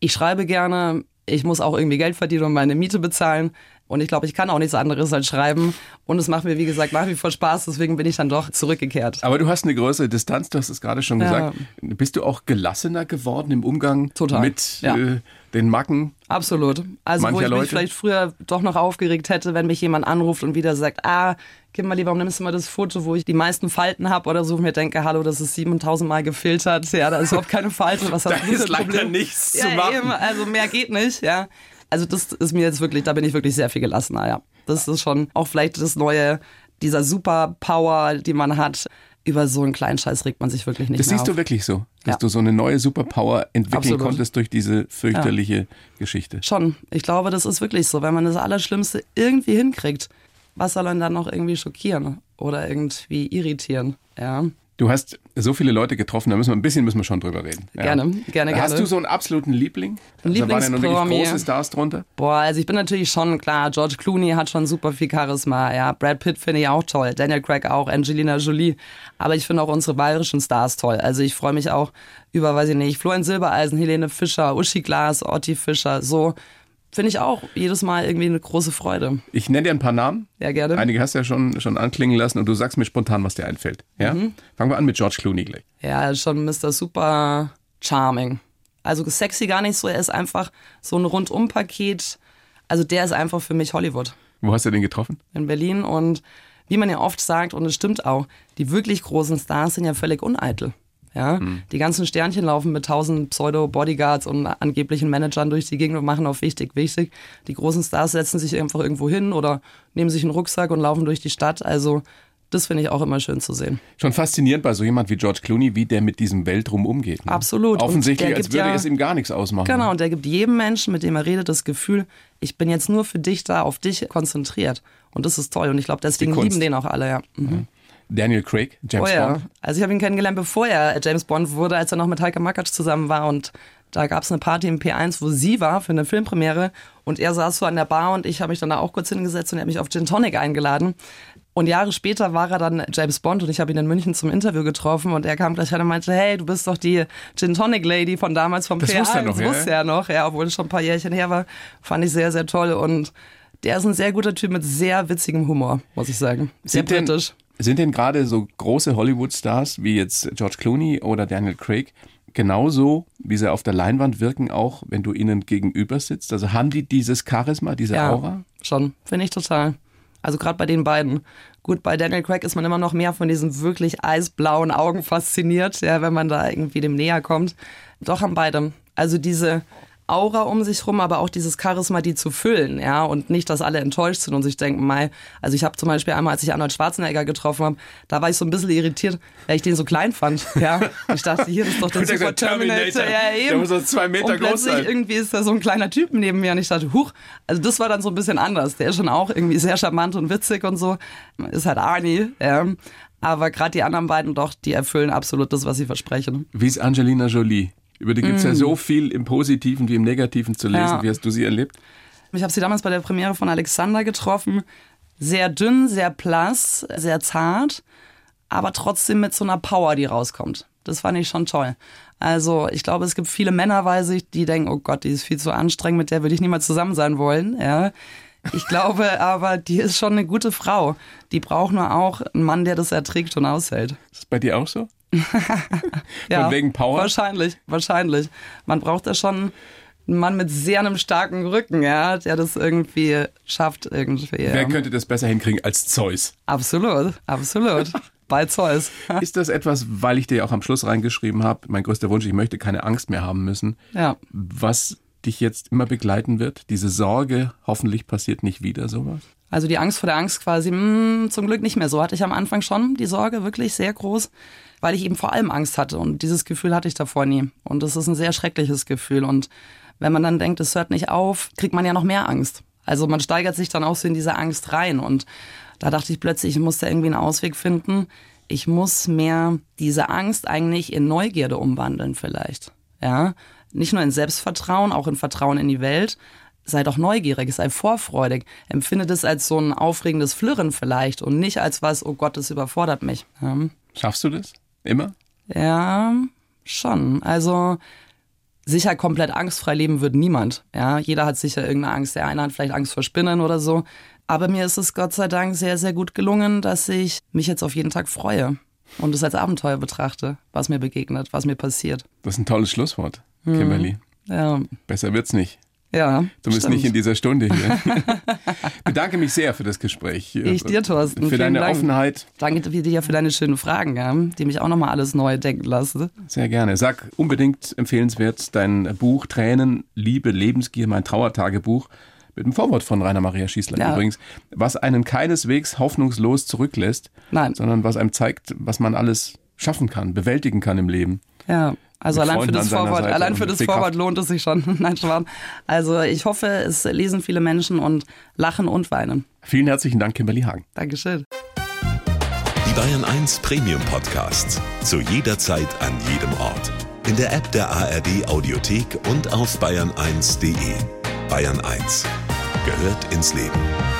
[SPEAKER 2] ich schreibe gerne. Ich muss auch irgendwie Geld verdienen und meine Miete bezahlen. Und ich glaube, ich kann auch nichts anderes als schreiben. Und es macht mir, wie gesagt, nach wie vor Spaß. Deswegen bin ich dann doch zurückgekehrt.
[SPEAKER 3] Aber du hast eine größere Distanz, du hast es gerade schon
[SPEAKER 2] Ja.
[SPEAKER 3] gesagt. Bist du auch gelassener geworden im Umgang
[SPEAKER 2] Total.
[SPEAKER 3] mit
[SPEAKER 2] Ja.
[SPEAKER 3] äh, den Macken?
[SPEAKER 2] Absolut. Also wo
[SPEAKER 3] Mancher
[SPEAKER 2] ich mich
[SPEAKER 3] Leute?
[SPEAKER 2] vielleicht früher doch noch aufgeregt hätte, wenn mich jemand anruft und wieder sagt, ah, Kimberly, warum nimmst du mal das Foto, wo ich die meisten Falten habe oder so, und mir denke, hallo, das ist 7000 Mal gefiltert, ja, da ist überhaupt keine Falte, was hast
[SPEAKER 3] Da
[SPEAKER 2] du
[SPEAKER 3] ist leider
[SPEAKER 2] Problem?
[SPEAKER 3] nichts
[SPEAKER 2] ja,
[SPEAKER 3] zu machen.
[SPEAKER 2] Eben, also mehr geht nicht, ja. Also das ist mir jetzt wirklich, da bin ich wirklich sehr viel gelassener, ja. Das ist schon auch vielleicht das neue, dieser Superpower, die man hat. Über so einen kleinen Scheiß regt man sich wirklich nicht
[SPEAKER 3] Das siehst du
[SPEAKER 2] auf.
[SPEAKER 3] wirklich so, dass
[SPEAKER 2] Ja.
[SPEAKER 3] du so eine neue Superpower entwickeln
[SPEAKER 2] Absolut.
[SPEAKER 3] konntest durch diese fürchterliche Geschichte.
[SPEAKER 2] Schon. Ich glaube, das ist wirklich so. Wenn man das Allerschlimmste irgendwie hinkriegt, was soll einen dann noch irgendwie schockieren oder irgendwie irritieren? Ja.
[SPEAKER 3] Du hast so viele Leute getroffen, da müssen wir ein bisschen müssen wir schon drüber reden. Ja.
[SPEAKER 2] Gerne, gerne,
[SPEAKER 3] Hast
[SPEAKER 2] gerne.
[SPEAKER 3] du so einen absoluten Liebling?
[SPEAKER 2] Ein
[SPEAKER 3] also waren ja nun wirklich große Stars drunter?
[SPEAKER 2] Boah, also ich bin natürlich schon klar, George Clooney hat schon super viel Charisma, ja. Brad Pitt finde ich auch toll, Daniel Craig auch, Angelina Jolie. Aber ich finde auch unsere bayerischen Stars toll. Also ich freue mich auch über, weiß ich nicht, Florian Silbereisen, Helene Fischer, Uschi Glas, Otti Fischer, so. Finde ich auch jedes Mal irgendwie eine große Freude.
[SPEAKER 3] Ich nenne dir ein paar Namen.
[SPEAKER 2] Ja, gerne.
[SPEAKER 3] Einige hast du ja schon, schon anklingen lassen und du sagst mir spontan, was dir einfällt. Ja?
[SPEAKER 2] Mhm.
[SPEAKER 3] Fangen wir an mit George Clooney gleich.
[SPEAKER 2] Ja, schon Mr. Super Charming. Also sexy gar nicht so, er ist einfach so ein Rundum-Paket. Also der ist einfach für mich Hollywood.
[SPEAKER 3] Wo hast du den getroffen?
[SPEAKER 2] In Berlin und wie man ja oft sagt, und es stimmt auch, die wirklich großen Stars sind ja völlig uneitel. Ja, mhm. die ganzen Sternchen laufen mit tausend Pseudo-Bodyguards und angeblichen Managern durch die Gegend und machen auf wichtig, wichtig. Die großen Stars setzen sich einfach irgendwo hin oder nehmen sich einen Rucksack und laufen durch die Stadt. Also das finde ich auch immer schön zu sehen.
[SPEAKER 3] Schon faszinierend bei so jemand wie George Clooney, wie der mit diesem Weltruhm umgeht.
[SPEAKER 2] Ne? Absolut.
[SPEAKER 3] Offensichtlich, als würde ja, es ihm gar nichts ausmachen.
[SPEAKER 2] Genau, und der gibt jedem Menschen, mit dem er redet, das Gefühl, ich bin jetzt nur für dich da, auf dich konzentriert. Und das ist toll. Und ich glaube, deswegen lieben den auch alle, ja. Mhm.
[SPEAKER 3] Daniel Craig, James oh, ja. Bond.
[SPEAKER 2] Also ich habe ihn kennengelernt, bevor er James Bond wurde, als er noch mit Heike Makatsch zusammen war und da gab es eine Party im P1, wo sie war für eine Filmpremiere und er saß so an der Bar und ich habe mich dann da auch kurz hingesetzt und er hat mich auf Gin Tonic eingeladen. Und Jahre später war er dann James Bond und ich habe ihn in München zum Interview getroffen und er kam gleich rein und meinte, hey, du bist doch die Gin Tonic Lady von damals vom
[SPEAKER 3] das
[SPEAKER 2] P1.
[SPEAKER 3] Wusste er noch,
[SPEAKER 2] das wusste er noch, ja, obwohl es schon ein paar Jährchen her war. Fand ich sehr, sehr toll und der ist ein sehr guter Typ mit sehr witzigem Humor, muss ich sagen. Sehr
[SPEAKER 3] sind
[SPEAKER 2] britisch.
[SPEAKER 3] Denn, sind denn gerade so große Hollywood-Stars wie jetzt George Clooney oder Daniel Craig genauso, wie sie auf der Leinwand wirken, auch wenn du ihnen gegenüber sitzt? Also haben die dieses Charisma, diese
[SPEAKER 2] ja,
[SPEAKER 3] Aura?
[SPEAKER 2] Schon, finde ich total. Also gerade bei den beiden. Gut, bei Daniel Craig ist man immer noch mehr von diesen wirklich eisblauen Augen fasziniert, ja, wenn man da irgendwie dem näher kommt. Doch haben beide. Also diese Aura um sich rum, aber auch dieses Charisma, die zu füllen, ja, und nicht, dass alle enttäuscht sind und sich denken, Mai, also ich habe zum Beispiel einmal, als ich Arnold Schwarzenegger getroffen habe, da war ich so ein bisschen irritiert, weil ich den so klein fand, ja. Ich dachte, hier ist doch der Super Terminator, ja eben.
[SPEAKER 3] Der muss so zwei Meter
[SPEAKER 2] und
[SPEAKER 3] groß sein.
[SPEAKER 2] irgendwie ist da so ein kleiner Typ neben mir und ich dachte, huch, also das war dann so ein bisschen anders. Der ist schon auch irgendwie sehr charmant und witzig und so, ist halt Arnie, ja. Aber gerade die anderen beiden doch, die erfüllen absolut das, was sie versprechen.
[SPEAKER 3] Wie ist Angelina Jolie? Über die gibt es mm. ja so viel im Positiven wie im Negativen zu lesen. Ja. Wie hast du sie erlebt?
[SPEAKER 2] Ich habe sie damals bei der Premiere von Alexander getroffen. Sehr dünn, sehr blass, sehr zart, aber trotzdem mit so einer Power, die rauskommt. Das fand ich schon toll. Also ich glaube, es gibt viele Männer, weiß ich, die denken, oh Gott, die ist viel zu anstrengend, mit der würde ich niemals zusammen sein wollen. Ja. Ich glaube aber, die ist schon eine gute Frau. Die braucht nur auch einen Mann, der das erträgt und aushält.
[SPEAKER 3] Ist das bei dir auch so?
[SPEAKER 2] ja,
[SPEAKER 3] Von wegen Power?
[SPEAKER 2] Wahrscheinlich, wahrscheinlich. Man braucht da schon einen Mann mit sehr einem starken Rücken, ja, der das irgendwie schafft irgendwie.
[SPEAKER 3] Wer ja. könnte das besser hinkriegen als Zeus?
[SPEAKER 2] Absolut, absolut. Bei Zeus.
[SPEAKER 3] Ist das etwas, weil ich dir auch am Schluss reingeschrieben habe, mein größter Wunsch, ich möchte keine Angst mehr haben müssen,
[SPEAKER 2] ja.
[SPEAKER 3] was dich jetzt immer begleiten wird? Diese Sorge, hoffentlich passiert nicht wieder sowas?
[SPEAKER 2] Also die Angst vor der Angst quasi, mh, hm, zum Glück nicht mehr so. Hatte ich am Anfang schon die Sorge, wirklich sehr groß, weil ich eben vor allem Angst hatte. Und dieses Gefühl hatte ich davor nie. Und das ist ein sehr schreckliches Gefühl. Und wenn man dann denkt, es hört nicht auf, kriegt man ja noch mehr Angst. Also man steigert sich dann auch so in diese Angst rein. Und da dachte ich plötzlich, ich muss da irgendwie einen Ausweg finden. Ich muss mehr diese Angst eigentlich in Neugierde umwandeln vielleicht. Ja, nicht nur in Selbstvertrauen, auch in Vertrauen in die Welt, sei doch neugierig, sei vorfreudig, empfinde das als so ein aufregendes Flirren vielleicht und nicht als was, oh Gott, das überfordert mich. Ja.
[SPEAKER 3] Schaffst du das? Immer?
[SPEAKER 2] Ja, schon. Also sicher komplett angstfrei leben wird niemand. Ja, jeder hat sicher irgendeine Angst. Der eine hat vielleicht Angst vor Spinnen oder so. Aber mir ist es Gott sei Dank sehr, sehr gut gelungen, dass ich mich jetzt auf jeden Tag freue und es als Abenteuer betrachte, was mir begegnet, was mir passiert.
[SPEAKER 3] Das ist ein tolles Schlusswort, Kimberly.
[SPEAKER 2] Hm. Ja.
[SPEAKER 3] Besser wird's nicht.
[SPEAKER 2] Ja.
[SPEAKER 3] Du bist nicht in dieser Stunde hier. Bedanke mich sehr für das Gespräch.
[SPEAKER 2] Ich dir, Thorsten.
[SPEAKER 3] Für deine
[SPEAKER 2] Dank.
[SPEAKER 3] Offenheit.
[SPEAKER 2] Danke dir für deine schönen Fragen, ja, die mich auch nochmal alles neu denken lassen.
[SPEAKER 3] Sehr gerne. Sag unbedingt empfehlenswert dein Buch Tränen, Liebe, Lebensgier, mein Trauertagebuch. Mit dem Vorwort von Rainer Maria Schießler ja. übrigens, was einen keineswegs hoffnungslos zurücklässt,
[SPEAKER 2] Nein.
[SPEAKER 3] sondern was einem zeigt, was man alles schaffen kann, bewältigen kann im Leben.
[SPEAKER 2] Ja, also allein für das Vorwort, allein für das Vorwort lohnt es sich schon. Nein, Schwan. Also ich hoffe, es lesen viele Menschen und lachen und weinen.
[SPEAKER 3] Vielen herzlichen Dank, Kimberly Hagen.
[SPEAKER 2] Dankeschön.
[SPEAKER 4] Die Bayern 1 Premium Podcasts. Zu jeder Zeit, an jedem Ort. In der App der ARD Audiothek und auf bayern1.de. Bayern 1 gehört ins Leben.